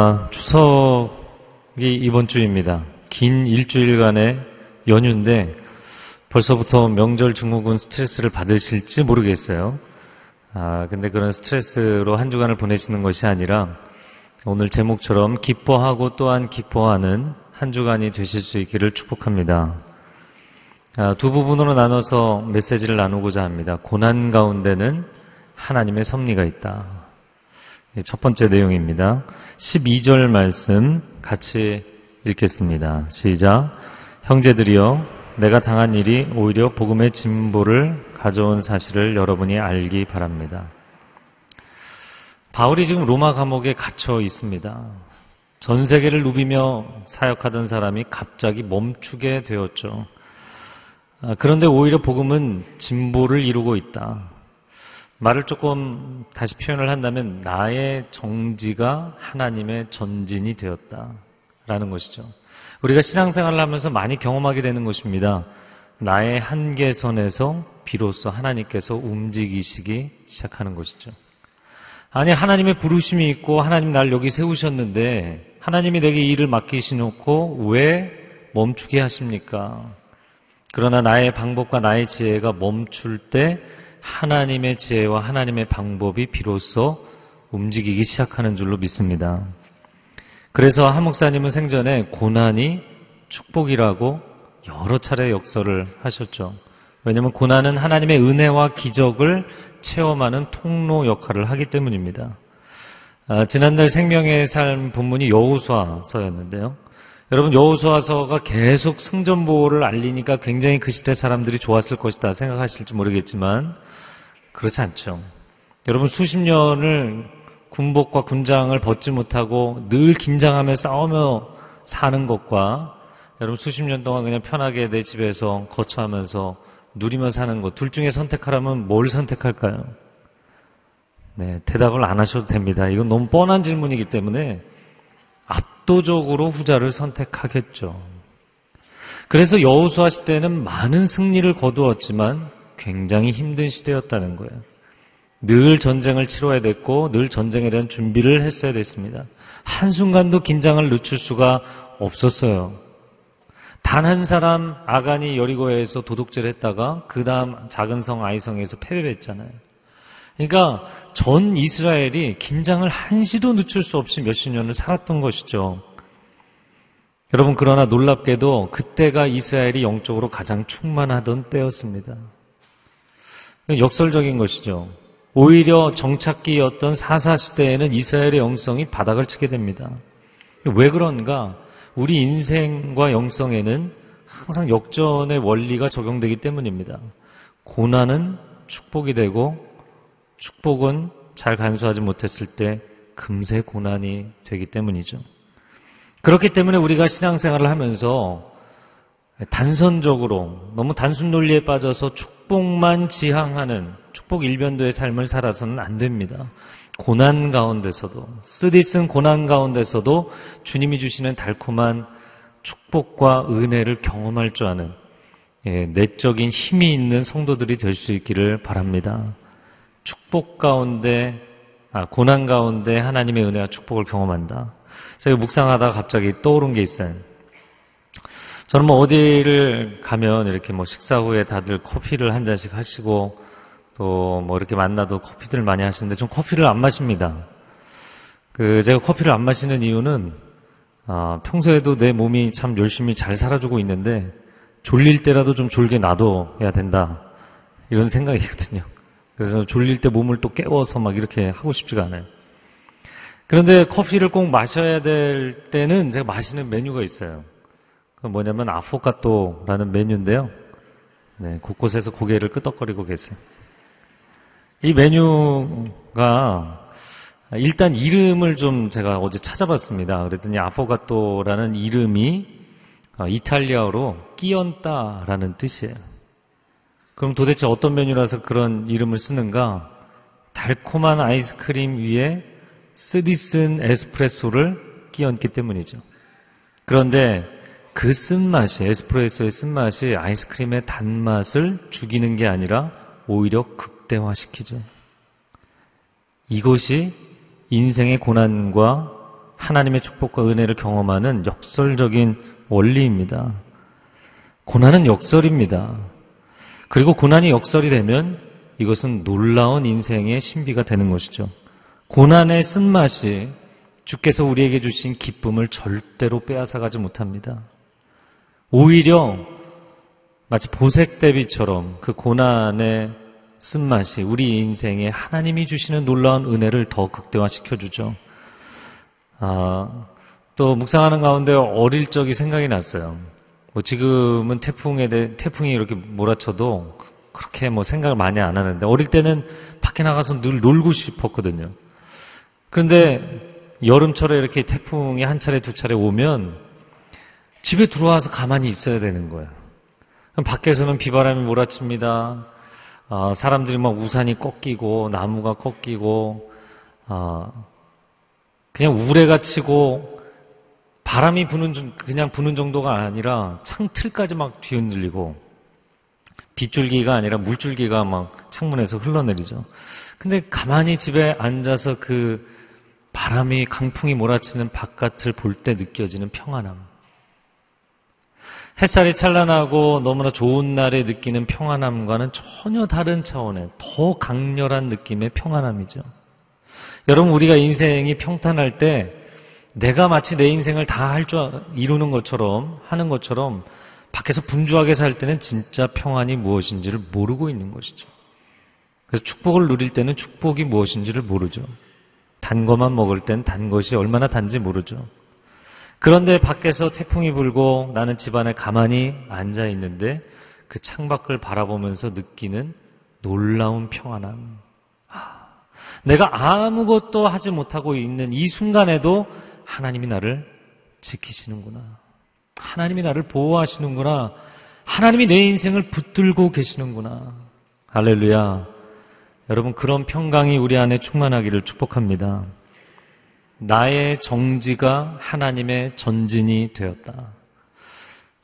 아, 추석이 이번 주입니다. 긴 일주일간의 연휴인데 벌써부터 명절 증후군 스트레스를 받으실지 모르겠어요. 아, 근데 그런 스트레스로 한 주간을 보내시는 것이 아니라 오늘 제목처럼 기뻐하고 또한 기뻐하는 한 주간이 되실 수 있기를 축복합니다. 아, 두 부분으로 나눠서 메시지를 나누고자 합니다. 고난 가운데는 하나님의 섭리가 있다. 예, 첫 번째 내용입니다. 12절 말씀 같이 읽겠습니다. 시작. 형제들이여, 내가 당한 일이 오히려 복음의 진보를 가져온 사실을 여러분이 알기 바랍니다. 바울이 지금 로마 감옥에 갇혀 있습니다. 전 세계를 누비며 사역하던 사람이 갑자기 멈추게 되었죠. 아, 그런데 오히려 복음은 진보를 이루고 있다. 말을 조금 다시 표현을 한다면 나의 정지가 하나님의 전진이 되었다. 라는 것이죠. 우리가 신앙생활을 하면서 많이 경험하게 되는 것입니다. 나의 한계선에서 비로소 하나님께서 움직이시기 시작하는 것이죠. 아니, 하나님의 부르심이 있고 하나님 날 여기 세우셨는데 하나님이 내게 일을 맡기시놓고 왜 멈추게 하십니까? 그러나 나의 방법과 나의 지혜가 멈출 때 하나님의 지혜와 하나님의 방법이 비로소 움직이기 시작하는 줄로 믿습니다. 그래서 한 목사님은 생전에 고난이 축복이라고 여러 차례 역설을 하셨죠. 왜냐하면 고난은 하나님의 은혜와 기적을 체험하는 통로 역할을 하기 때문입니다. 아, 지난달 생명의 삶 본문이 여호수아서였는데요. 여러분 여호수아서가 계속 승전보를 알리니까 굉장히 그 시대 사람들이 좋았을 것이다 생각하실지 모르겠지만 그렇지 않죠. 여러분 수십 년을 군복과 군장을 벗지 못하고 늘 긴장하며 싸우며 사는 것과 여러분 수십 년 동안 그냥 편하게 내 집에서 거처하면서 누리며 사는 것 둘 중에 선택하라면 뭘 선택할까요? 네, 대답을 안 하셔도 됩니다. 이건 너무 뻔한 질문이기 때문에 압도적으로 후자를 선택하겠죠. 그래서 여호수아 시대는 많은 승리를 거두었지만 굉장히 힘든 시대였다는 거예요. 늘 전쟁을 치러야 됐고 늘 전쟁에 대한 준비를 했어야 됐습니다. 한순간도 긴장을 늦출 수가 없었어요. 단 한 사람 아간이 여리고에서 도둑질을 했다가 그 다음 작은 성 아이성에서 패배했잖아요. 그러니까 전 이스라엘이 긴장을 한시도 늦출 수 없이 몇십 년을 살았던 것이죠. 여러분 그러나 놀랍게도 그때가 이스라엘이 영적으로 가장 충만하던 때였습니다. 역설적인 것이죠. 오히려 정착기였던 사사 시대에는 이스라엘의 영성이 바닥을 치게 됩니다. 왜 그런가? 우리 인생과 영성에는 항상 역전의 원리가 적용되기 때문입니다. 고난은 축복이 되고 축복은 잘 간수하지 못했을 때 금세 고난이 되기 때문이죠. 그렇기 때문에 우리가 신앙생활을 하면서 단선적으로 너무 단순 논리에 빠져서 축복만 지향하는 축복 일변도의 삶을 살아서는 안 됩니다. 고난 가운데서도 쓰디쓴 고난 가운데서도 주님이 주시는 달콤한 축복과 은혜를 경험할 줄 아는 예, 내적인 힘이 있는 성도들이 될 수 있기를 바랍니다. 축복 가운데 아, 고난 가운데 하나님의 은혜와 축복을 경험한다. 제가 묵상하다가 갑자기 떠오른 게 있어요. 저는 뭐 어디를 가면 이렇게 뭐 식사 후에 다들 커피를 한 잔씩 하시고 또 뭐 이렇게 만나도 커피들 많이 하시는데 좀 커피를 안 마십니다. 그 제가 커피를 안 마시는 이유는 아, 평소에도 내 몸이 참 열심히 잘 살아주고 있는데 졸릴 때라도 좀 졸게 놔둬야 된다 이런 생각이거든요. 그래서 졸릴 때 몸을 또 깨워서 막 이렇게 하고 싶지가 않아요. 그런데 커피를 꼭 마셔야 될 때는 제가 마시는 메뉴가 있어요. 그 뭐냐면 아포카토라는 메뉴인데요. 네, 곳곳에서 고개를 끄덕거리고 계세요. 이 메뉴가 일단 이름을 좀 제가 어제 찾아봤습니다. 그랬더니 아포가토라는 이름이 이탈리아어로 끼얹다라는 뜻이에요. 그럼 도대체 어떤 메뉴라서 그런 이름을 쓰는가? 달콤한 아이스크림 위에 쓰디쓴 에스프레소를 끼얹기 때문이죠. 그런데 그 쓴맛이, 에스프레소의 쓴맛이 아이스크림의 단맛을 죽이는 게 아니라 오히려 극대화시키죠. 이것이 인생의 고난과 하나님의 축복과 은혜를 경험하는 역설적인 원리입니다. 고난은 역설입니다. 그리고 고난이 역설이 되면 이것은 놀라운 인생의 신비가 되는 것이죠. 고난의 쓴맛이 주께서 우리에게 주신 기쁨을 절대로 빼앗아가지 못합니다. 오히려 마치 보색 대비처럼 그 고난의 쓴맛이 우리 인생에 하나님이 주시는 놀라운 은혜를 더 극대화시켜 주죠. 아, 또 묵상하는 가운데 어릴 적이 생각이 났어요. 뭐 지금은 태풍에 대 태풍이 이렇게 몰아쳐도 그렇게 뭐 생각을 많이 안 하는데 어릴 때는 밖에 나가서 늘 놀고 싶었거든요. 그런데 여름철에 이렇게 태풍이 한 차례 두 차례 오면 집에 들어와서 가만히 있어야 되는 거예요. 밖에서는 비바람이 몰아칩니다. 어, 사람들이 막 우산이 꺾이고 나무가 꺾이고 어, 그냥 우레가 치고 바람이 부는 중- 그냥 부는 정도가 아니라 창틀까지 막 뒤흔들리고 빗줄기가 아니라 물줄기가 막 창문에서 흘러내리죠. 근데 가만히 집에 앉아서 그 바람이 강풍이 몰아치는 바깥을 볼 때 느껴지는 평안함. 햇살이 찬란하고 너무나 좋은 날에 느끼는 평안함과는 전혀 다른 차원의 더 강렬한 느낌의 평안함이죠. 여러분, 우리가 인생이 평탄할 때 내가 마치 내 인생을 다 할 줄 이루는 것처럼 하는 것처럼 밖에서 분주하게 살 때는 진짜 평안이 무엇인지를 모르고 있는 것이죠. 그래서 축복을 누릴 때는 축복이 무엇인지를 모르죠. 단 것만 먹을 땐 단 것이 얼마나 단지 모르죠. 그런데 밖에서 태풍이 불고 나는 집안에 가만히 앉아 있는데 그 창밖을 바라보면서 느끼는 놀라운 평안함. 아, 내가 아무것도 하지 못하고 있는 이 순간에도 하나님이 나를 지키시는구나. 하나님이 나를 보호하시는구나. 하나님이 내 인생을 붙들고 계시는구나. 할렐루야. 여러분, 그런 평강이 우리 안에 충만하기를 축복합니다. 나의 정지가 하나님의 전진이 되었다.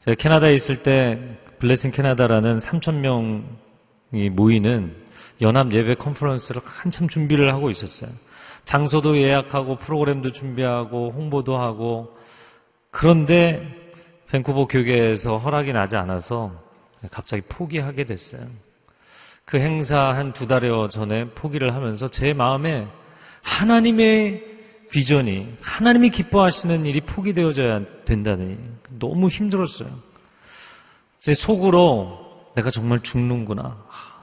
제가 캐나다에 있을 때 블레싱 캐나다라는 3천 명이 모이는 연합 예배 컨퍼런스를 한참 준비를 하고 있었어요. 장소도 예약하고 프로그램도 준비하고 홍보도 하고 그런데 밴쿠버 교계에서 허락이 나지 않아서 갑자기 포기하게 됐어요. 그 행사 한 두 달여 전에 포기를 하면서 제 마음에 하나님의 비전이 하나님이 기뻐하시는 일이 포기되어져야 된다니 너무 힘들었어요. 제 속으로 내가 정말 죽는구나.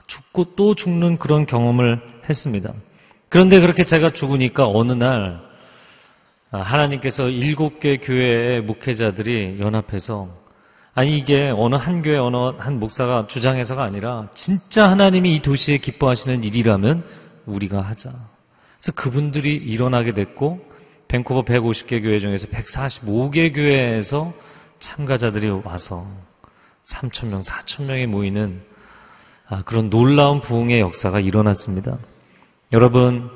죽고 또 죽는 그런 경험을 했습니다. 그런데 그렇게 제가 죽으니까 어느 날 하나님께서 일곱 개 교회의 목회자들이 연합해서 아니 이게 어느 한 교회 어느 한 목사가 주장해서가 아니라 진짜 하나님이 이 도시에 기뻐하시는 일이라면 우리가 하자. 그래서 그분들이 일어나게 됐고 밴쿠버 150개 교회 중에서 145개 교회에서 참가자들이 와서 3천 명, 4천 명이 모이는 아, 그런 놀라운 부흥의 역사가 일어났습니다. 여러분,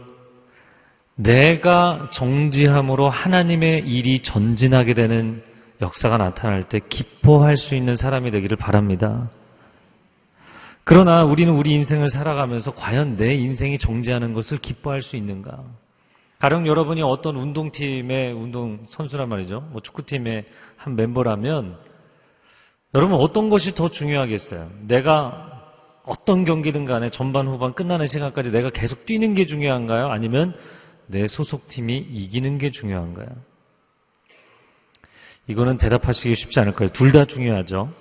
내가 정지함으로 하나님의 일이 전진하게 되는 역사가 나타날 때 기뻐할 수 있는 사람이 되기를 바랍니다. 그러나 우리는 우리 인생을 살아가면서 과연 내 인생이 정지하는 것을 기뻐할 수 있는가? 가령 여러분이 어떤 운동팀의 운동 선수란 말이죠. 뭐 축구팀의 한 멤버라면 여러분 어떤 것이 더 중요하겠어요? 내가 어떤 경기든 간에 전반 후반 끝나는 시간까지 내가 계속 뛰는 게 중요한가요? 아니면 내 소속팀이 이기는 게 중요한가요? 이거는 대답하시기 쉽지 않을 거예요. 둘 다 중요하죠.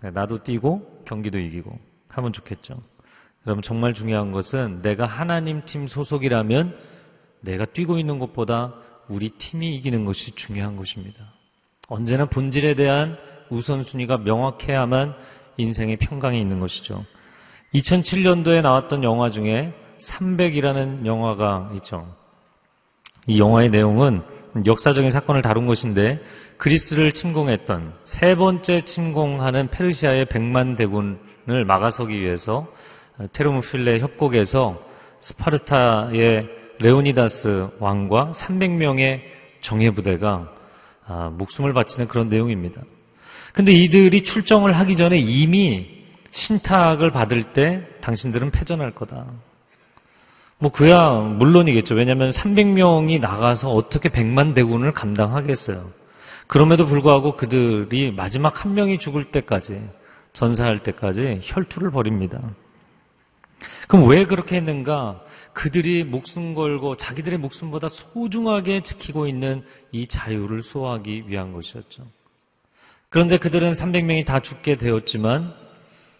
나도 뛰고 경기도 이기고 하면 좋겠죠. 여러분 정말 중요한 것은 내가 하나님 팀 소속이라면 내가 뛰고 있는 것보다 우리 팀이 이기는 것이 중요한 것입니다. 언제나 본질에 대한 우선순위가 명확해야만 인생의 평강이 있는 것이죠. 2007년도에 나왔던 영화 중에 300이라는 영화가 있죠. 이 영화의 내용은 역사적인 사건을 다룬 것인데 그리스를 침공했던 세 번째 침공하는 페르시아의 백만 대군을 막아서기 위해서 테르모필레 협곡에서 스파르타의 레오니다스 왕과 300명의 정예 부대가 아, 목숨을 바치는 그런 내용입니다. 근데 이들이 출정을 하기 전에 이미 신탁을 받을 때 당신들은 패전할 거다. 뭐 그야 물론이겠죠. 왜냐하면 300명이 나가서 어떻게 100만 대군을 감당하겠어요. 그럼에도 불구하고 그들이 마지막 한 명이 죽을 때까지 전사할 때까지 혈투를 벌입니다. 그럼 왜 그렇게 했는가? 그들이 목숨 걸고 자기들의 목숨보다 소중하게 지키고 있는 이 자유를 수호하기 위한 것이었죠. 그런데 그들은 300명이 다 죽게 되었지만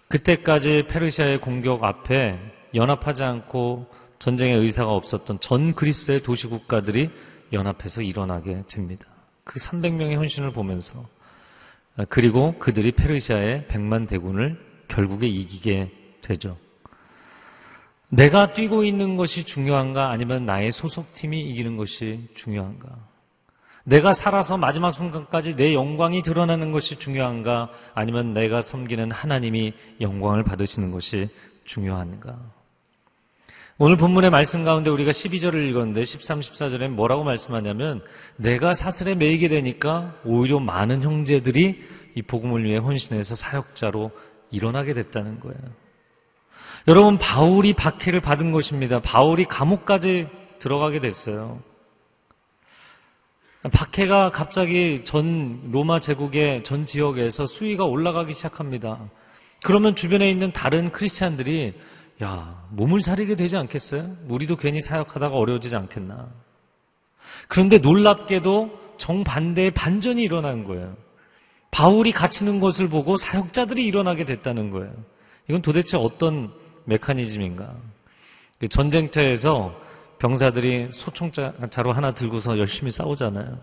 그때까지 페르시아의 공격 앞에 연합하지 않고 전쟁의 의사가 없었던 전 그리스의 도시 국가들이 연합해서 일어나게 됩니다. 그 300명의 헌신을 보면서 그리고 그들이 페르시아의 100만 대군을 결국에 이기게 되죠. 내가 뛰고 있는 것이 중요한가 아니면 나의 소속팀이 이기는 것이 중요한가? 내가 살아서 마지막 순간까지 내 영광이 드러나는 것이 중요한가 아니면 내가 섬기는 하나님이 영광을 받으시는 것이 중요한가? 오늘 본문의 말씀 가운데 우리가 12절을 읽었는데 13, 14절에 뭐라고 말씀하냐면 내가 사슬에 매이게 되니까 오히려 많은 형제들이 이 복음을 위해 헌신해서 사역자로 일어나게 됐다는 거예요. 여러분 바울이 박해를 받은 것입니다. 바울이 감옥까지 들어가게 됐어요. 박해가 갑자기 전 로마 제국의 전 지역에서 수위가 올라가기 시작합니다. 그러면 주변에 있는 다른 크리스찬들이 야, 몸을 사리게 되지 않겠어요? 우리도 괜히 사역하다가 어려워지지 않겠나? 그런데 놀랍게도 정반대의 반전이 일어난 거예요. 바울이 갇히는 것을 보고 사역자들이 일어나게 됐다는 거예요. 이건 도대체 어떤 메커니즘인가? 전쟁터에서 병사들이 소총자로 하나 들고서 열심히 싸우잖아요.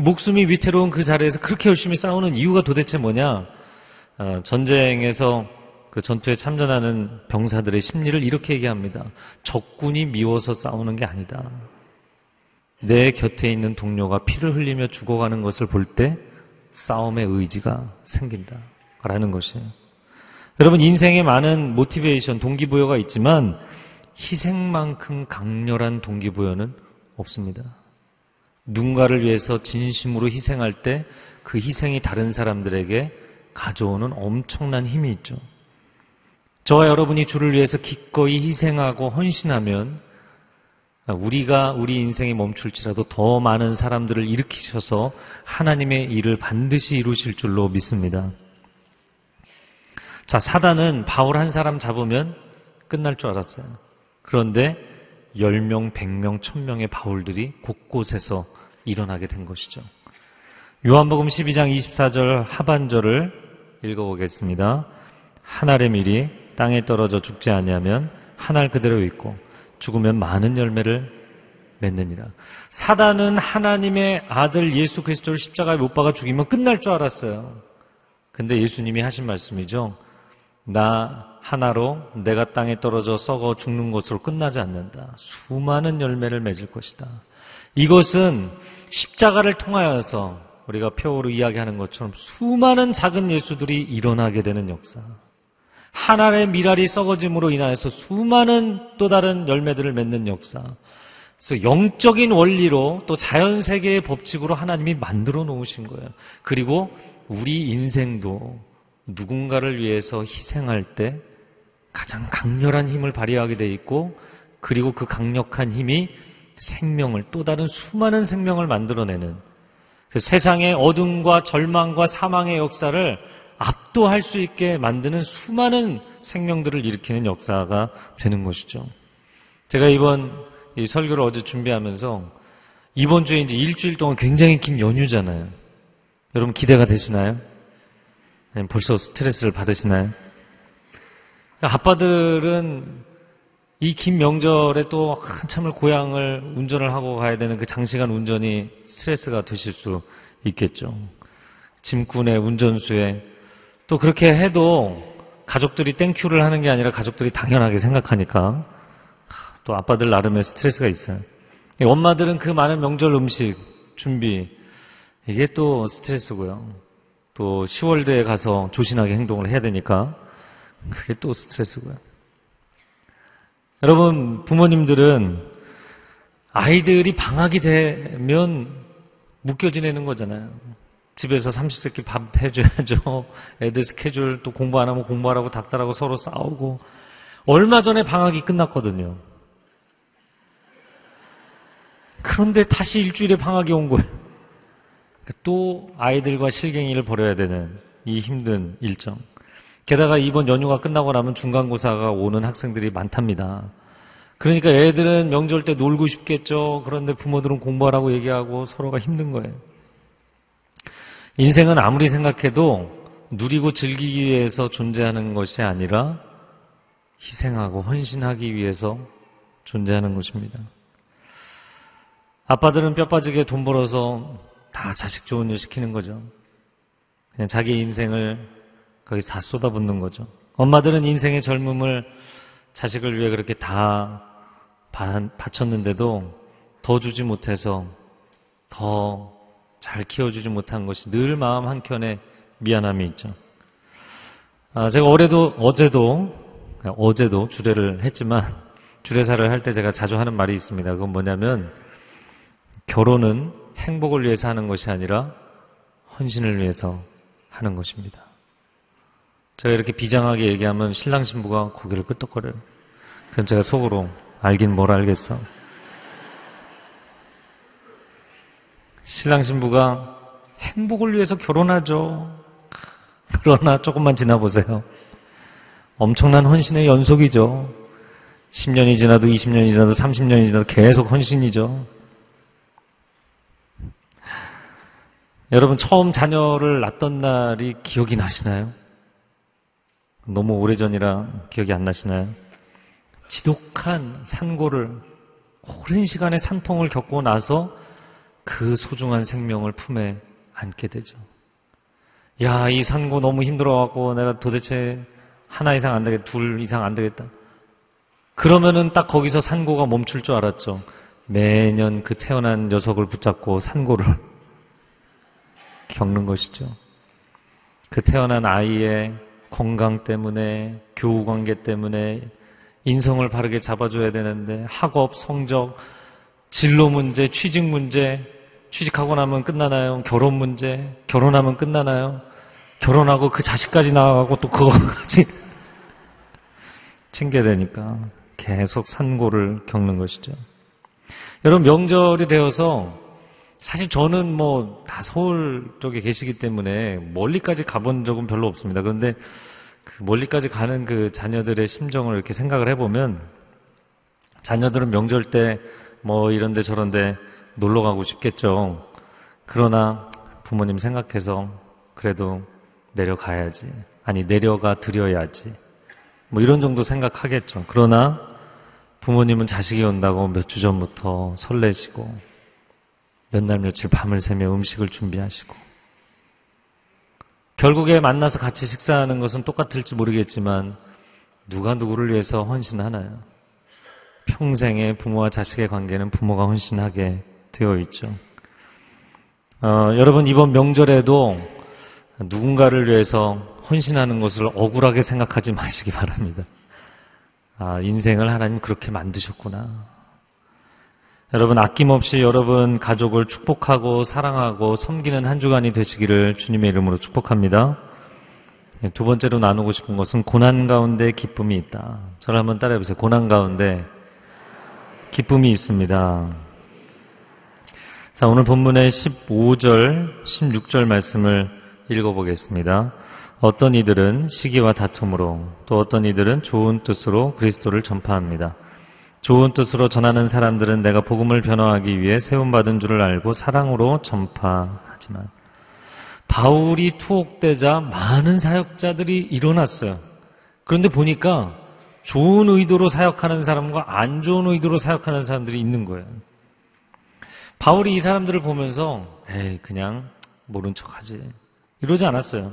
목숨이 위태로운 그 자리에서 그렇게 열심히 싸우는 이유가 도대체 뭐냐? 어, 전쟁에서 그 전투에 참전하는 병사들의 심리를 이렇게 얘기합니다. 적군이 미워서 싸우는 게 아니다. 내 곁에 있는 동료가 피를 흘리며 죽어가는 것을 볼 때 싸움의 의지가 생긴다. 라는 것이에요. 여러분, 인생에 많은 모티베이션, 동기부여가 있지만 희생만큼 강렬한 동기부여는 없습니다. 누군가를 위해서 진심으로 희생할 때 그 희생이 다른 사람들에게 가져오는 엄청난 힘이 있죠. 저와 여러분이 주를 위해서 기꺼이 희생하고 헌신하면 우리가 우리 인생이 멈출지라도 더 많은 사람들을 일으키셔서 하나님의 일을 반드시 이루실 줄로 믿습니다. 자, 사단은 바울 한 사람 잡으면 끝날 줄 알았어요. 그런데 10명, 100명, 1000명의 바울들이 곳곳에서 일어나게 된 것이죠. 요한복음 12장 24절 하반절을 읽어보겠습니다. 하늘의 밀이 땅에 떨어져 죽지 아니하면 하늘 그대로 있고 죽으면 많은 열매를 맺느니라. 사단은 하나님의 아들 예수 그리스도를 십자가에 못 박아 죽이면 끝날 줄 알았어요. 근데 예수님이 하신 말씀이죠. 나 하나로 내가 땅에 떨어져 썩어 죽는 것으로 끝나지 않는다. 수많은 열매를 맺을 것이다. 이것은 십자가를 통하여서 우리가 표어로 이야기하는 것처럼 수많은 작은 예수들이 일어나게 되는 역사. 하나의 미랄이 썩어짐으로 인하여서 수많은 또 다른 열매들을 맺는 역사. 그래서 영적인 원리로 또 자연 세계의 법칙으로 하나님이 만들어 놓으신 거예요. 그리고 우리 인생도 누군가를 위해서 희생할 때 가장 강렬한 힘을 발휘하게 돼 있고 그리고 그 강력한 힘이 생명을 또 다른 수많은 생명을 만들어내는 그 세상의 어둠과 절망과 사망의 역사를 압도할 수 있게 만드는 수많은 생명들을 일으키는 역사가 되는 것이죠. 제가 이번 이 설교를 어제 준비하면서 이번 주에 이제 일주일 동안 굉장히 긴 연휴잖아요. 여러분 기대가 되시나요? 벌써 스트레스를 받으시나요? 아빠들은 이 긴 명절에 또 한참을 고향을 운전을 하고 가야 되는 그 장시간 운전이 스트레스가 되실 수 있겠죠. 짐꾼의 운전수에 또 그렇게 해도 가족들이 땡큐를 하는 게 아니라 가족들이 당연하게 생각하니까 또 아빠들 나름의 스트레스가 있어요. 엄마들은 그 많은 명절 음식 준비 이게 또 스트레스고요. 또 10월대에 가서 조신하게 행동을 해야 되니까 그게 또 스트레스고요. 여러분 부모님들은 아이들이 방학이 되면 묶여 지내는 거잖아요. 집에서 삼시세끼 밥 해줘야죠. 애들 스케줄 또 공부 안 하면 공부하라고 닥달하고 서로 싸우고. 얼마 전에 방학이 끝났거든요. 그런데 다시 일주일에 방학이 온 거예요. 또 아이들과 실갱이를 벌여야 되는 이 힘든 일정. 게다가 이번 연휴가 끝나고 나면 중간고사가 오는 학생들이 많답니다. 그러니까 애들은 명절 때 놀고 싶겠죠. 그런데 부모들은 공부하라고 얘기하고 서로가 힘든 거예요. 인생은 아무리 생각해도 누리고 즐기기 위해서 존재하는 것이 아니라 희생하고 헌신하기 위해서 존재하는 것입니다. 아빠들은 뼈 빠지게 돈 벌어서 다 자식 좋은 일 시키는 거죠. 그냥 자기 인생을 거기 다 쏟아붓는 거죠. 엄마들은 인생의 젊음을 자식을 위해 그렇게 다 바쳤는데도 더 주지 못해서 더 잘 키워주지 못한 것이 늘 마음 한켠에 미안함이 있죠. 아, 제가 올해도, 어제도, 어제도 주례를 했지만, 주례사를 할 때 제가 자주 하는 말이 있습니다. 그건 뭐냐면, 결혼은 행복을 위해서 하는 것이 아니라 헌신을 위해서 하는 것입니다. 제가 이렇게 비장하게 얘기하면 신랑 신부가 고개를 끄덕거려요. 그럼 제가 속으로 알긴 뭘 알겠어. 신랑 신부가 행복을 위해서 결혼하죠. 그러나 조금만 지나보세요. 엄청난 헌신의 연속이죠. 10년이 지나도 20년이 지나도 30년이 지나도 계속 헌신이죠. 여러분 처음 자녀를 낳던 날이 기억이 나시나요? 너무 오래전이라 기억이 안 나시나요? 지독한 산고를 오랜 시간의 산통을 겪고 나서 그 소중한 생명을 품에 안게 되죠. 야, 이 산고 너무 힘들어갖고 내가 도대체 하나 이상 안 되겠다, 둘 이상 안 되겠다. 그러면은 딱 거기서 산고가 멈출 줄 알았죠. 매년 그 태어난 녀석을 붙잡고 산고를 겪는 것이죠. 그 태어난 아이의 건강 때문에, 교우 관계 때문에, 인성을 바르게 잡아줘야 되는데, 학업, 성적, 진로 문제, 취직 문제, 취직하고 나면 끝나나요? 결혼 문제, 결혼하면 끝나나요? 결혼하고 그 자식까지 나가고 또 그거까지 챙겨야 되니까 계속 산고를 겪는 것이죠. 여러분 명절이 되어서 사실 저는 뭐 다 서울 쪽에 계시기 때문에 멀리까지 가본 적은 별로 없습니다. 그런데 그 멀리까지 가는 그 자녀들의 심정을 이렇게 생각을 해보면 자녀들은 명절 때 뭐 이런데 저런데 놀러 가고 싶겠죠. 그러나 부모님 생각해서 그래도 내려가야지. 아니, 내려가 드려야지. 뭐 이런 정도 생각하겠죠. 그러나 부모님은 자식이 온다고 몇 주 전부터 설레시고 몇 날 며칠 밤을 새며 음식을 준비하시고 결국에 만나서 같이 식사하는 것은 똑같을지 모르겠지만 누가 누구를 위해서 헌신하나요? 평생의 부모와 자식의 관계는 부모가 헌신하게 되어 있죠. 어, 여러분 이번 명절에도 누군가를 위해서 헌신하는 것을 억울하게 생각하지 마시기 바랍니다. 아, 인생을 하나님 그렇게 만드셨구나. 여러분 아낌없이 여러분 가족을 축복하고 사랑하고 섬기는 한 주간이 되시기를 주님의 이름으로 축복합니다. 네, 두 번째로 나누고 싶은 것은 고난 가운데 기쁨이 있다. 저를 한번 따라해 보세요. 고난 가운데 기쁨이 있습니다. 자, 오늘 본문의 15절, 16절 말씀을 읽어보겠습니다. 어떤 이들은 시기와 다툼으로 또 어떤 이들은 좋은 뜻으로 그리스도를 전파합니다. 좋은 뜻으로 전하는 사람들은 내가 복음을 변화하기 위해 세움받은 줄을 알고 사랑으로 전파하지만 바울이 투옥되자 많은 사역자들이 일어났어요. 그런데 보니까 좋은 의도로 사역하는 사람과 안 좋은 의도로 사역하는 사람들이 있는 거예요. 바울이 이 사람들을 보면서 에이 그냥 모른 척하지 이러지 않았어요.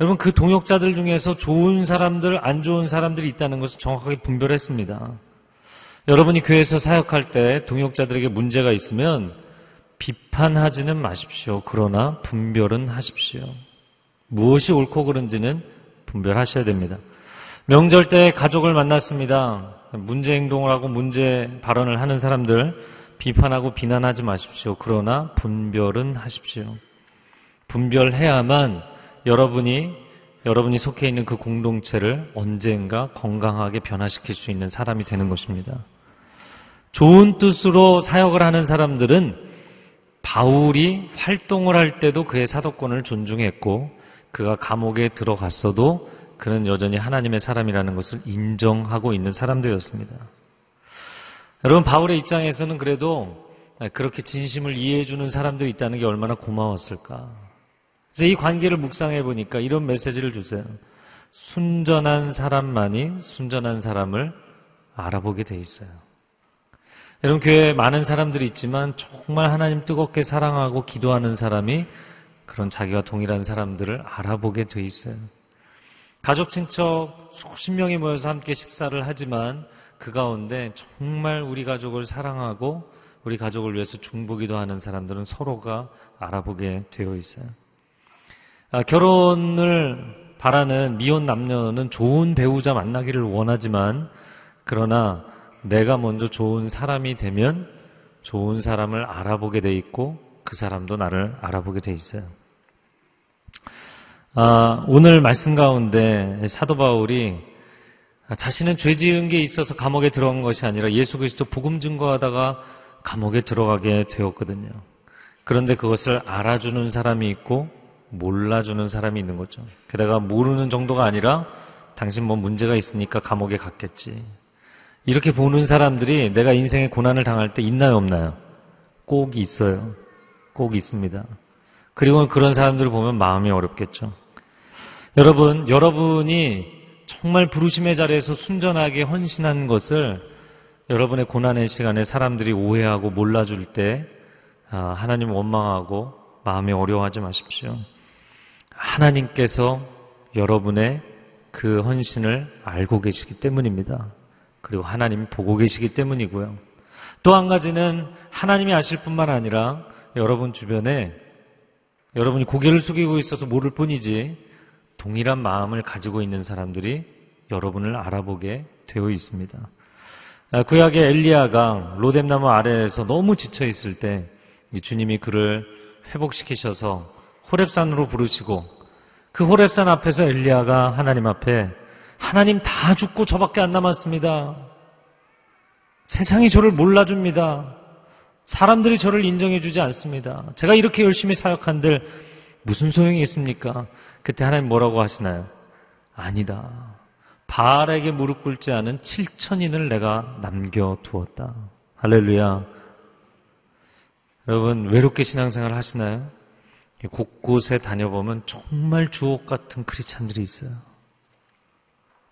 여러분 그 동역자들 중에서 좋은 사람들, 안 좋은 사람들이 있다는 것을 정확하게 분별했습니다. 여러분이 교회에서 사역할 때 동역자들에게 문제가 있으면 비판하지는 마십시오. 그러나 분별은 하십시오. 무엇이 옳고 그른지는 분별하셔야 됩니다. 명절 때 가족을 만났습니다. 문제 행동을 하고 문제 발언을 하는 사람들 비판하고 비난하지 마십시오. 그러나 분별은 하십시오. 분별해야만 여러분이 여러분이 속해 있는 그 공동체를 언젠가 건강하게 변화시킬 수 있는 사람이 되는 것입니다. 좋은 뜻으로 사역을 하는 사람들은 바울이 활동을 할 때도 그의 사도권을 존중했고 그가 감옥에 들어갔어도 그는 여전히 하나님의 사람이라는 것을 인정하고 있는 사람들이었습니다. 여러분 바울의 입장에서는 그래도 그렇게 진심을 이해해주는 사람들이 있다는 게 얼마나 고마웠을까. 그래서 이 관계를 묵상해 보니까 이런 메시지를 주세요. 순전한 사람만이 순전한 사람을 알아보게 돼 있어요. 여러분 교회에 많은 사람들이 있지만 정말 하나님 뜨겁게 사랑하고 기도하는 사람이 그런 자기와 동일한 사람들을 알아보게 돼 있어요. 가족 친척 수십 명이 모여서 함께 식사를 하지만 그 가운데 정말 우리 가족을 사랑하고 우리 가족을 위해서 중보기도 하는 사람들은 서로가 알아보게 되어 있어요. 아, 결혼을 바라는 미혼 남녀는 좋은 배우자 만나기를 원하지만 그러나 내가 먼저 좋은 사람이 되면 좋은 사람을 알아보게 돼 있고 그 사람도 나를 알아보게 돼 있어요. 아, 오늘 말씀 가운데 사도 바울이 자신은 죄 지은 게 있어서 감옥에 들어간 것이 아니라 예수 그리스도 복음 증거하다가 감옥에 들어가게 되었거든요. 그런데 그것을 알아주는 사람이 있고 몰라주는 사람이 있는 거죠. 게다가 모르는 정도가 아니라 당신 뭐 문제가 있으니까 감옥에 갔겠지. 이렇게 보는 사람들이 내가 인생의 고난을 당할 때 있나요, 없나요? 꼭 있어요. 꼭 있습니다. 그리고 그런 사람들을 보면 마음이 어렵겠죠. 여러분, 여러분이 정말 부르심의 자리에서 순전하게 헌신한 것을 여러분의 고난의 시간에 사람들이 오해하고 몰라줄 때 아, 하나님 원망하고 마음이 어려워하지 마십시오. 하나님께서 여러분의 그 헌신을 알고 계시기 때문입니다. 그리고 하나님이 보고 계시기 때문이고요. 또 한 가지는 하나님이 아실 뿐만 아니라 여러분 주변에 여러분이 고개를 숙이고 있어서 모를 뿐이지 동일한 마음을 가지고 있는 사람들이 여러분을 알아보게 되어 있습니다. 아, 구약의 엘리야가 로뎀나무 아래에서 너무 지쳐 있을 때 주님이 그를 회복시키셔서 호랩산으로 부르시고 그 호랩산 앞에서 엘리야가 하나님 앞에 하나님 다 죽고 저밖에 안 남았습니다. 세상이 저를 몰라줍니다. 사람들이 저를 인정해주지 않습니다. 제가 이렇게 열심히 사역한들 무슨 소용이 있습니까? 그때 하나님 뭐라고 하시나요? 아니다. 바알에게 무릎 꿇지 않은 7천인을 내가 남겨두었다. 할렐루야. 여러분, 외롭게 신앙생활 하시나요? 곳곳에 다녀보면 정말 주옥 같은 크리스찬들이 있어요.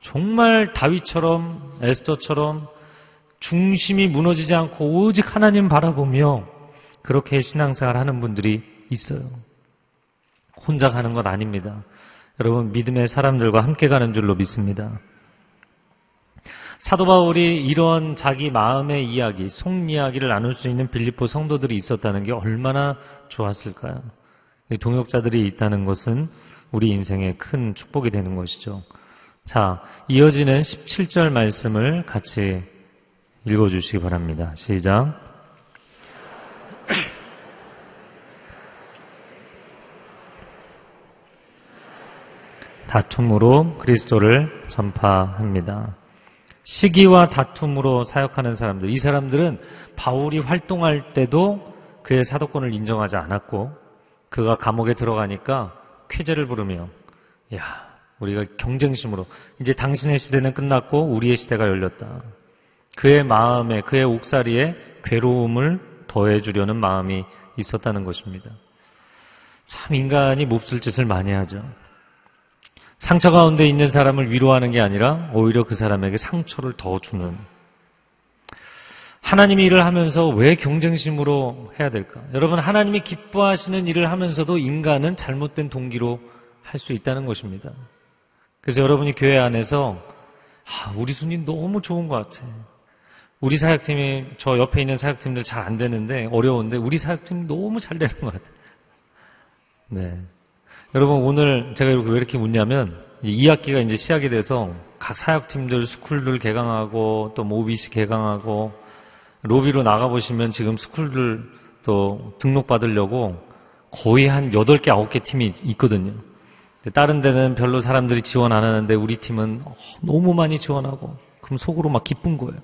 정말 다윗처럼 에스더처럼 중심이 무너지지 않고 오직 하나님 바라보며 그렇게 신앙생활 하는 분들이 있어요. 혼자 가는 건 아닙니다. 여러분 믿음의 사람들과 함께 가는 줄로 믿습니다. 사도 바울이 이런 자기 마음의 이야기, 속 이야기를 나눌 수 있는 빌립보 성도들이 있었다는 게 얼마나 좋았을까요? 동역자들이 있다는 것은 우리 인생의 큰 축복이 되는 것이죠. 자, 이어지는 17절 말씀을 같이 읽어주시기 바랍니다. 시작. 다툼으로 그리스도를 전파합니다. 시기와 다툼으로 사역하는 사람들, 이 사람들은 바울이 활동할 때도 그의 사도권을 인정하지 않았고, 그가 감옥에 들어가니까 쾌제를 부르며, 야, 우리가 경쟁심으로, 이제 당신의 시대는 끝났고, 우리의 시대가 열렸다. 그의 마음에, 그의 옥살이에 괴로움을 더해 주려는 마음이 있었다는 것입니다. 참 인간이 몹쓸 짓을 많이 하죠. 상처 가운데 있는 사람을 위로하는 게 아니라 오히려 그 사람에게 상처를 더 주는. 하나님이 일을 하면서 왜 경쟁심으로 해야 될까? 여러분, 하나님이 기뻐하시는 일을 하면서도 인간은 잘못된 동기로 할 수 있다는 것입니다. 그래서 여러분이 교회 안에서, 아, 우리 순위 너무 좋은 것 같아. 우리 사역팀이, 저 옆에 있는 사역팀들 잘 안 되는데, 어려운데, 우리 사역팀 너무 잘 되는 것 같아. 네. 여러분 오늘 제가 왜 이렇게 묻냐면 2학기가 이제 시작이 돼서 각 사역팀들 스쿨들 개강하고 또 모비시 개강하고 로비로 나가 보시면 지금 스쿨들 또 등록 받으려고 거의 한 8개, 9개 팀이 있거든요. 다른 데는 별로 사람들이 지원 안 하는데 우리 팀은 어, 너무 많이 지원하고 그럼 속으로 막 기쁜 거예요.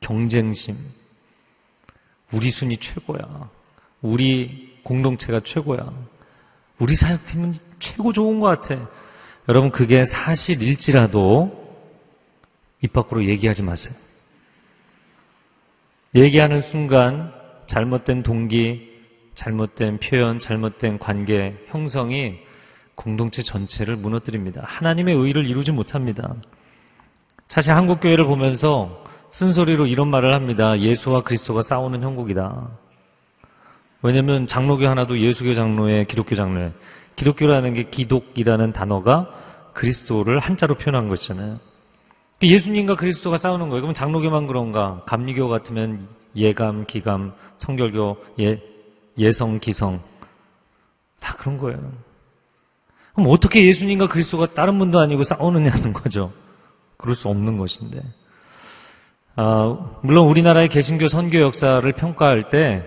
경쟁심. 우리 순위 최고야. 우리 공동체가 최고야. 우리 사역팀은 최고 좋은 것 같아. 여러분, 그게 사실일지라도 입 밖으로 얘기하지 마세요. 얘기하는 순간 잘못된 동기, 잘못된 표현, 잘못된 관계 형성이 공동체 전체를 무너뜨립니다. 하나님의 의를 이루지 못합니다. 사실 한국 교회를 보면서 쓴소리로 이런 말을 합니다. 예수와 그리스도가 싸우는 형국이다. 왜냐면 장로교 하나도 예수교 장로의 기독교 장로에 기독교라는 게 기독이라는 단어가 그리스도를 한자로 표현한 것이잖아요. 예수님과 그리스도가 싸우는 거예요. 그럼 장로교만 그런가? 감리교 같으면 예감, 기감, 성결교, 예, 예성, 기성. 다 그런 거예요. 그럼 어떻게 예수님과 그리스도가 다른 분도 아니고 싸우느냐는 거죠. 그럴 수 없는 것인데. 아, 물론 우리나라의 개신교 선교 역사를 평가할 때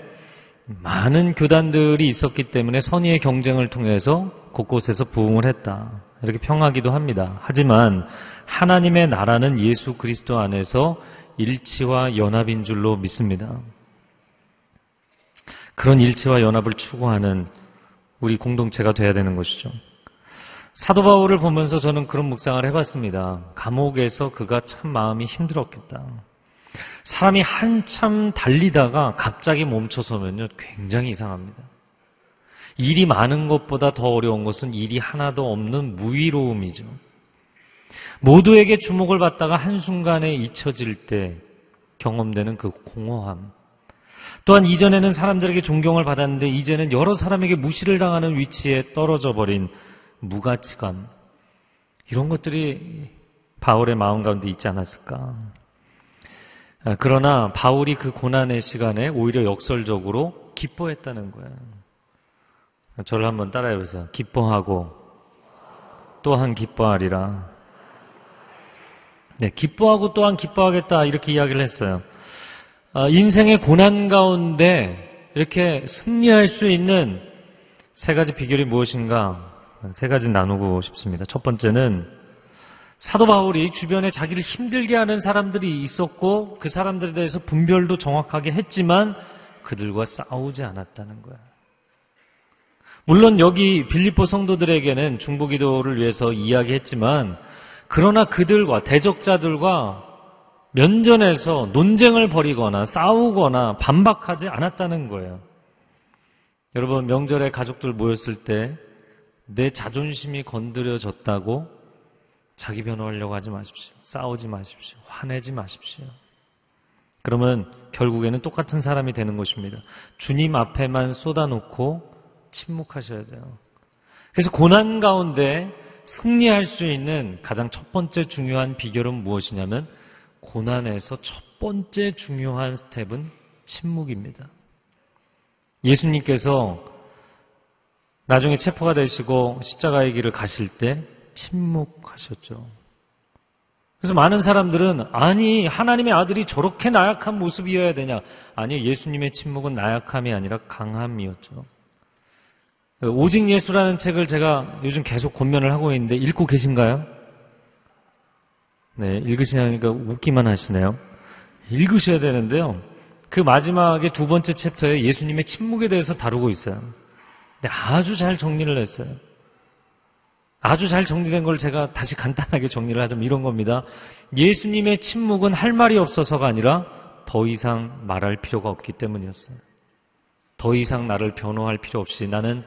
많은 교단들이 있었기 때문에 선의의 경쟁을 통해서 곳곳에서 부흥을 했다. 이렇게 평하기도 합니다. 하지만 하나님의 나라는 예수 그리스도 안에서 일치와 연합인 줄로 믿습니다. 그런 일치와 연합을 추구하는 우리 공동체가 돼야 되는 것이죠. 사도 바울을 보면서 저는 그런 묵상을 해봤습니다. 감옥에서 그가 참 마음이 힘들었겠다. 사람이 한참 달리다가 갑자기 멈춰서면요, 굉장히 이상합니다. 일이 많은 것보다 더 어려운 것은 일이 하나도 없는 무위로움이죠. 모두에게 주목을 받다가 한순간에 잊혀질 때 경험되는 그 공허함. 또한 이전에는 사람들에게 존경을 받았는데 이제는 여러 사람에게 무시를 당하는 위치에 떨어져 버린 무가치감. 이런 것들이 바울의 마음 가운데 있지 않았을까. 아, 그러나 바울이 그 고난의 시간에 오히려 역설적으로 기뻐했다는 거예요. 저를 한번 따라해 보세요. 기뻐하고 또한 기뻐하리라. 네, 기뻐하고 또한 기뻐하겠다 이렇게 이야기를 했어요. 아, 인생의 고난 가운데 이렇게 승리할 수 있는 세 가지 비결이 무엇인가 세 가지 나누고 싶습니다. 첫 번째는 사도 바울이 주변에 자기를 힘들게 하는 사람들이 있었고 그 사람들에 대해서 분별도 정확하게 했지만 그들과 싸우지 않았다는 거예요. 물론 여기 빌리포 성도들에게는 중보기도를 위해서 이야기했지만 그러나 그들과 대적자들과 면전에서 논쟁을 벌이거나 싸우거나 반박하지 않았다는 거예요. 여러분 명절에 가족들 모였을 때 내 자존심이 건드려졌다고 자기 변호하려고 하지 마십시오. 싸우지 마십시오. 화내지 마십시오. 그러면 결국에는 똑같은 사람이 되는 것입니다. 주님 앞에만 쏟아놓고 침묵하셔야 돼요. 그래서 고난 가운데 승리할 수 있는 가장 첫 번째 중요한 비결은 무엇이냐면 고난에서 첫 번째 중요한 스텝은 침묵입니다. 예수님께서 나중에 체포가 되시고 십자가의 길을 가실 때 침묵하셨죠. 그래서 많은 사람들은 아니 하나님의 아들이 저렇게 나약한 모습이어야 되냐? 아니 예수님의 침묵은 나약함이 아니라 강함이었죠. 오직 예수라는 책을 제가 요즘 계속 권면을 하고 있는데 읽고 계신가요? 네, 읽으시냐니까 웃기만 하시네요. 읽으셔야 되는데요. 그 마지막에 두 번째 챕터에 예수님의 침묵에 대해서 다루고 있어요. 근데 아주 잘 정리를 했어요. 아주 잘 정리된 걸 제가 다시 간단하게 정리를 하자면 이런 겁니다. 예수님의 침묵은 할 말이 없어서가 아니라 더 이상 말할 필요가 없기 때문이었어요. 더 이상 나를 변호할 필요 없이 나는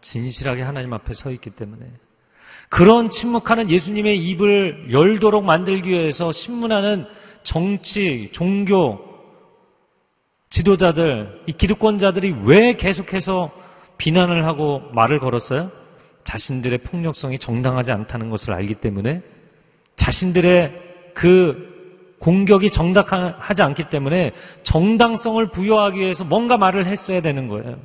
진실하게 하나님 앞에 서 있기 때문에 그런 침묵하는 예수님의 입을 열도록 만들기 위해서 신문하는 정치, 종교, 지도자들, 이 기득권자들이 왜 계속해서 비난을 하고 말을 걸었어요? 자신들의 폭력성이 정당하지 않다는 것을 알기 때문에 자신들의 그 공격이 정당하지 않기 때문에 정당성을 부여하기 위해서 뭔가 말을 했어야 되는 거예요.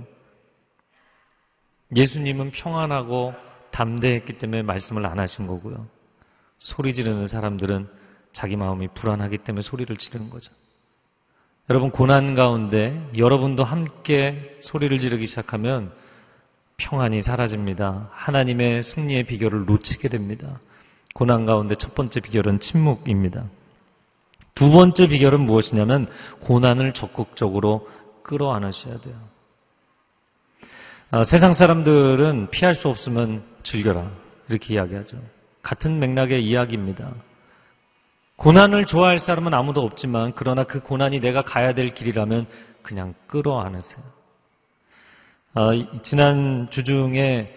예수님은 평안하고 담대했기 때문에 말씀을 안 하신 거고요. 소리 지르는 사람들은 자기 마음이 불안하기 때문에 소리를 지르는 거죠. 여러분 고난 가운데 여러분도 함께 소리를 지르기 시작하면 평안이 사라집니다. 하나님의 승리의 비결을 놓치게 됩니다. 고난 가운데 첫 번째 비결은 침묵입니다. 두 번째 비결은 무엇이냐면 고난을 적극적으로 끌어안으셔야 돼요. 아, 세상 사람들은 피할 수 없으면 즐겨라. 이렇게 이야기하죠. 같은 맥락의 이야기입니다. 고난을 좋아할 사람은 아무도 없지만 그러나 그 고난이 내가 가야 될 길이라면 그냥 끌어안으세요. 아, 지난 주중에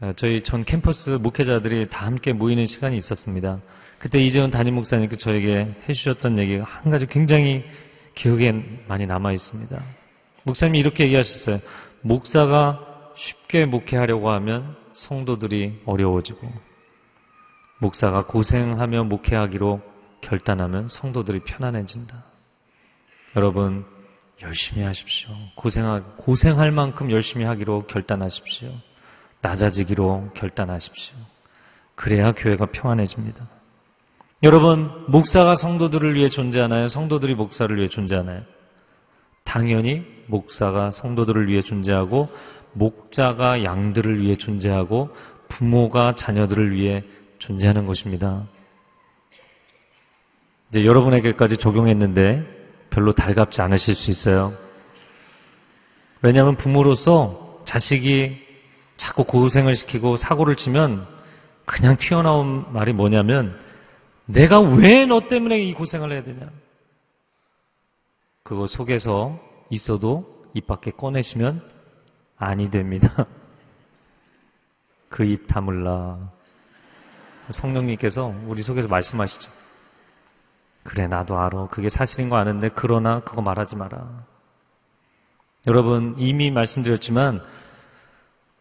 아, 저희 전 캠퍼스 목회자들이 다 함께 모이는 시간이 있었습니다. 그때 이재훈 담임 목사님께 저에게 해주셨던 얘기가 한 가지 굉장히 기억에 많이 남아 있습니다. 목사님이 이렇게 얘기하셨어요. 목사가 쉽게 목회하려고 하면 성도들이 어려워지고 목사가 고생하며 목회하기로 결단하면 성도들이 편안해진다. 여러분 열심히 하십시오. 고생하, 고생할 만큼 열심히 하기로 결단하십시오. 낮아지기로 결단하십시오. 그래야 교회가 평안해집니다. 여러분, 목사가 성도들을 위해 존재하나요? 성도들이 목사를 위해 존재하나요? 당연히 목사가 성도들을 위해 존재하고, 목자가 양들을 위해 존재하고, 부모가 자녀들을 위해 존재하는 것입니다. 이제 여러분에게까지 적용했는데 별로 달갑지 않으실 수 있어요. 왜냐하면 부모로서 자식이 자꾸 고생을 시키고 사고를 치면 그냥 튀어나온 말이 뭐냐면 내가 왜 너 때문에 이 고생을 해야 되냐. 그거 속에서 있어도 입 밖에 꺼내시면 아니 됩니다. 그 입 다물라. 성령님께서 우리 속에서 말씀하시죠. 그래, 나도 알아. 그게 사실인 거 아는데, 그러나 그거 말하지 마라. 여러분, 이미 말씀드렸지만,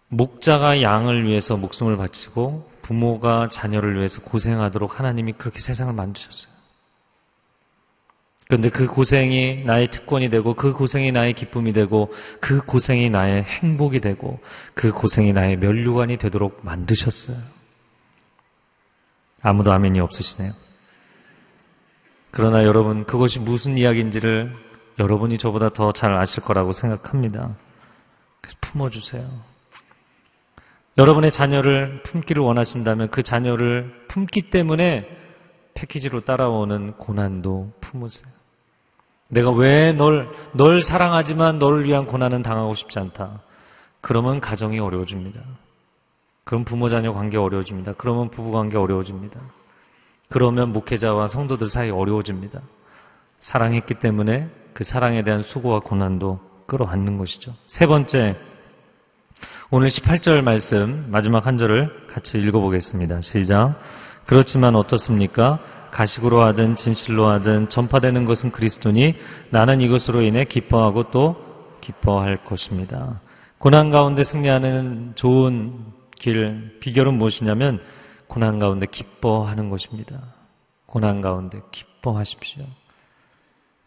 목자가 양을 위해서 목숨을 바치고, 부모가 자녀를 위해서 고생하도록 하나님이 그렇게 세상을 만드셨어요. 그런데 그 고생이 나의 특권이 되고, 그 고생이 나의 기쁨이 되고, 그 고생이 나의 행복이 되고, 그 고생이 나의 면류관이 되도록 만드셨어요. 아무도 아멘이 없으시네요. 그러나 여러분, 그것이 무슨 이야기인지를 여러분이 저보다 더 잘 아실 거라고 생각합니다. 품어주세요. 여러분의 자녀를 품기를 원하신다면 그 자녀를 품기 때문에 패키지로 따라오는 고난도 품으세요. 내가 왜 널, 널 사랑하지만 너를 위한 고난은 당하고 싶지 않다. 그러면 가정이 어려워집니다. 그럼 부모 자녀 관계 어려워집니다. 그러면 부부 관계 어려워집니다. 그러면 목회자와 성도들 사이 어려워집니다. 사랑했기 때문에 그 사랑에 대한 수고와 고난도 끌어안는 것이죠. 세 번째, 오늘 18절 말씀 마지막 한 절을 같이 읽어보겠습니다. 시작. 그렇지만 어떻습니까? 가식으로 하든 진실로 하든 전파되는 것은 그리스도니 나는 이것으로 인해 기뻐하고 또 기뻐할 것입니다. 고난 가운데 승리하는 좋은 길, 비결은 무엇이냐면 고난 가운데 기뻐하는 것입니다. 고난 가운데 기뻐하십시오.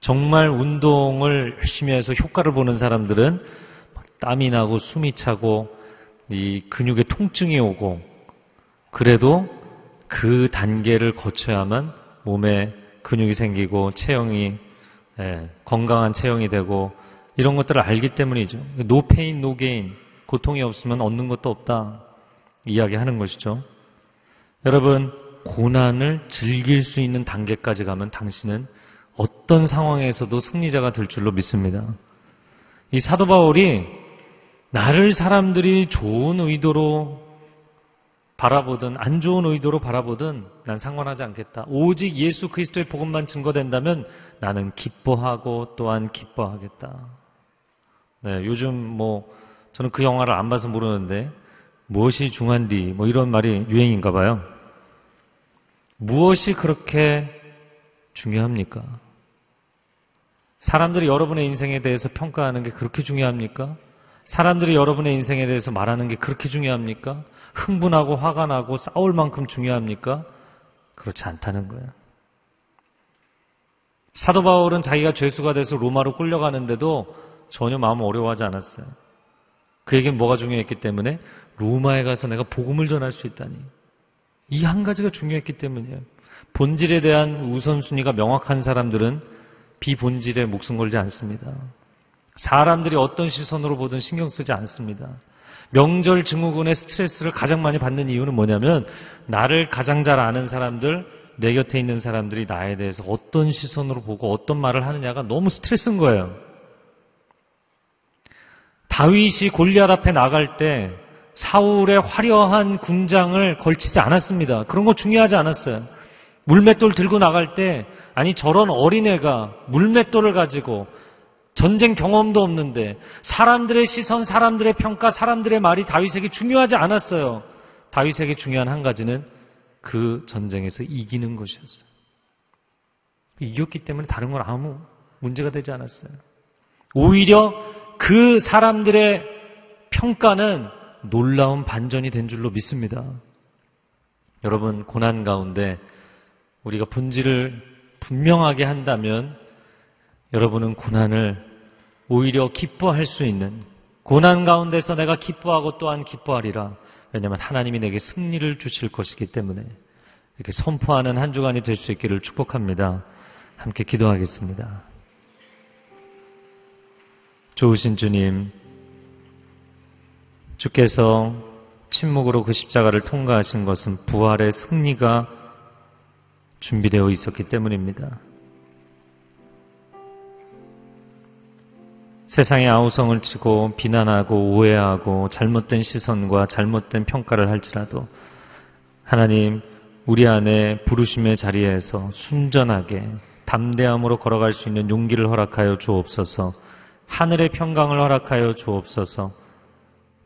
정말 운동을 열심히 해서 효과를 보는 사람들은 땀이 나고 숨이 차고 이 근육에 통증이 오고 그래도 그 단계를 거쳐야만 몸에 근육이 생기고 체형이 예, 건강한 체형이 되고 이런 것들을 알기 때문이죠. No pain no gain 고통이 없으면 얻는 것도 없다 이야기하는 것이죠. 여러분, 고난을 즐길 수 있는 단계까지 가면 당신은 어떤 상황에서도 승리자가 될 줄로 믿습니다. 이 사도 바울이 나를 사람들이 좋은 의도로 바라보든 안 좋은 의도로 바라보든 난 상관하지 않겠다. 오직 예수 그리스도의 복음만 증거된다면 나는 기뻐하고 또한 기뻐하겠다. 네, 요즘 뭐 저는 그 영화를 안 봐서 모르는데 무엇이 중한디 뭐 이런 말이 유행인가 봐요. 무엇이 그렇게 중요합니까? 사람들이 여러분의 인생에 대해서 평가하는 게 그렇게 중요합니까? 사람들이 여러분의 인생에 대해서 말하는 게 그렇게 중요합니까? 흥분하고 화가 나고 싸울 만큼 중요합니까? 그렇지 않다는 거예요. 사도 바울은 자기가 죄수가 돼서 로마로 끌려가는데도 전혀 마음 어려워하지 않았어요. 그에겐 뭐가 중요했기 때문에 로마에 가서 내가 복음을 전할 수 있다니. 이 한 가지가 중요했기 때문이에요. 본질에 대한 우선순위가 명확한 사람들은 비본질에 목숨 걸지 않습니다. 사람들이 어떤 시선으로 보든 신경 쓰지 않습니다. 명절 증후군의 스트레스를 가장 많이 받는 이유는 뭐냐면 나를 가장 잘 아는 사람들, 내 곁에 있는 사람들이 나에 대해서 어떤 시선으로 보고 어떤 말을 하느냐가 너무 스트레스인 거예요. 다윗이 골리앗 앞에 나갈 때 사울의 화려한 군장을 걸치지 않았습니다. 그런 거 중요하지 않았어요. 물맷돌 들고 나갈 때 아니 저런 어린애가 물맷돌을 가지고 전쟁 경험도 없는데 사람들의 시선, 사람들의 평가, 사람들의 말이 다윗에게 중요하지 않았어요. 다윗에게 중요한 한 가지는 그 전쟁에서 이기는 것이었어요. 이겼기 때문에 다른 건 아무 문제가 되지 않았어요. 오히려 그 사람들의 평가는 놀라운 반전이 된 줄로 믿습니다. 여러분, 고난 가운데 우리가 본질을 분명하게 한다면 여러분은 고난을 오히려 기뻐할 수 있는 고난 가운데서 내가 기뻐하고 또한 기뻐하리라. 왜냐하면 하나님이 내게 승리를 주실 것이기 때문에 이렇게 선포하는 한 주간이 될 수 있기를 축복합니다. 함께 기도하겠습니다. 좋으신 주님, 주께서 침묵으로 그 십자가를 통과하신 것은 부활의 승리가 준비되어 있었기 때문입니다. 세상의 아우성을 치고 비난하고 오해하고 잘못된 시선과 잘못된 평가를 할지라도 하나님 우리 안에 부르심의 자리에서 순전하게 담대함으로 걸어갈 수 있는 용기를 허락하여 주옵소서. 하늘의 평강을 허락하여 주옵소서.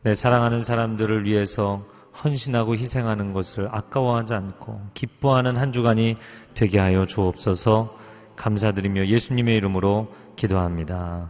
내 사랑하는 사람들을 위해서 헌신하고 희생하는 것을 아까워하지 않고 기뻐하는 한 주간이 되게 하여 주옵소서. 감사드리며 예수님의 이름으로 기도합니다.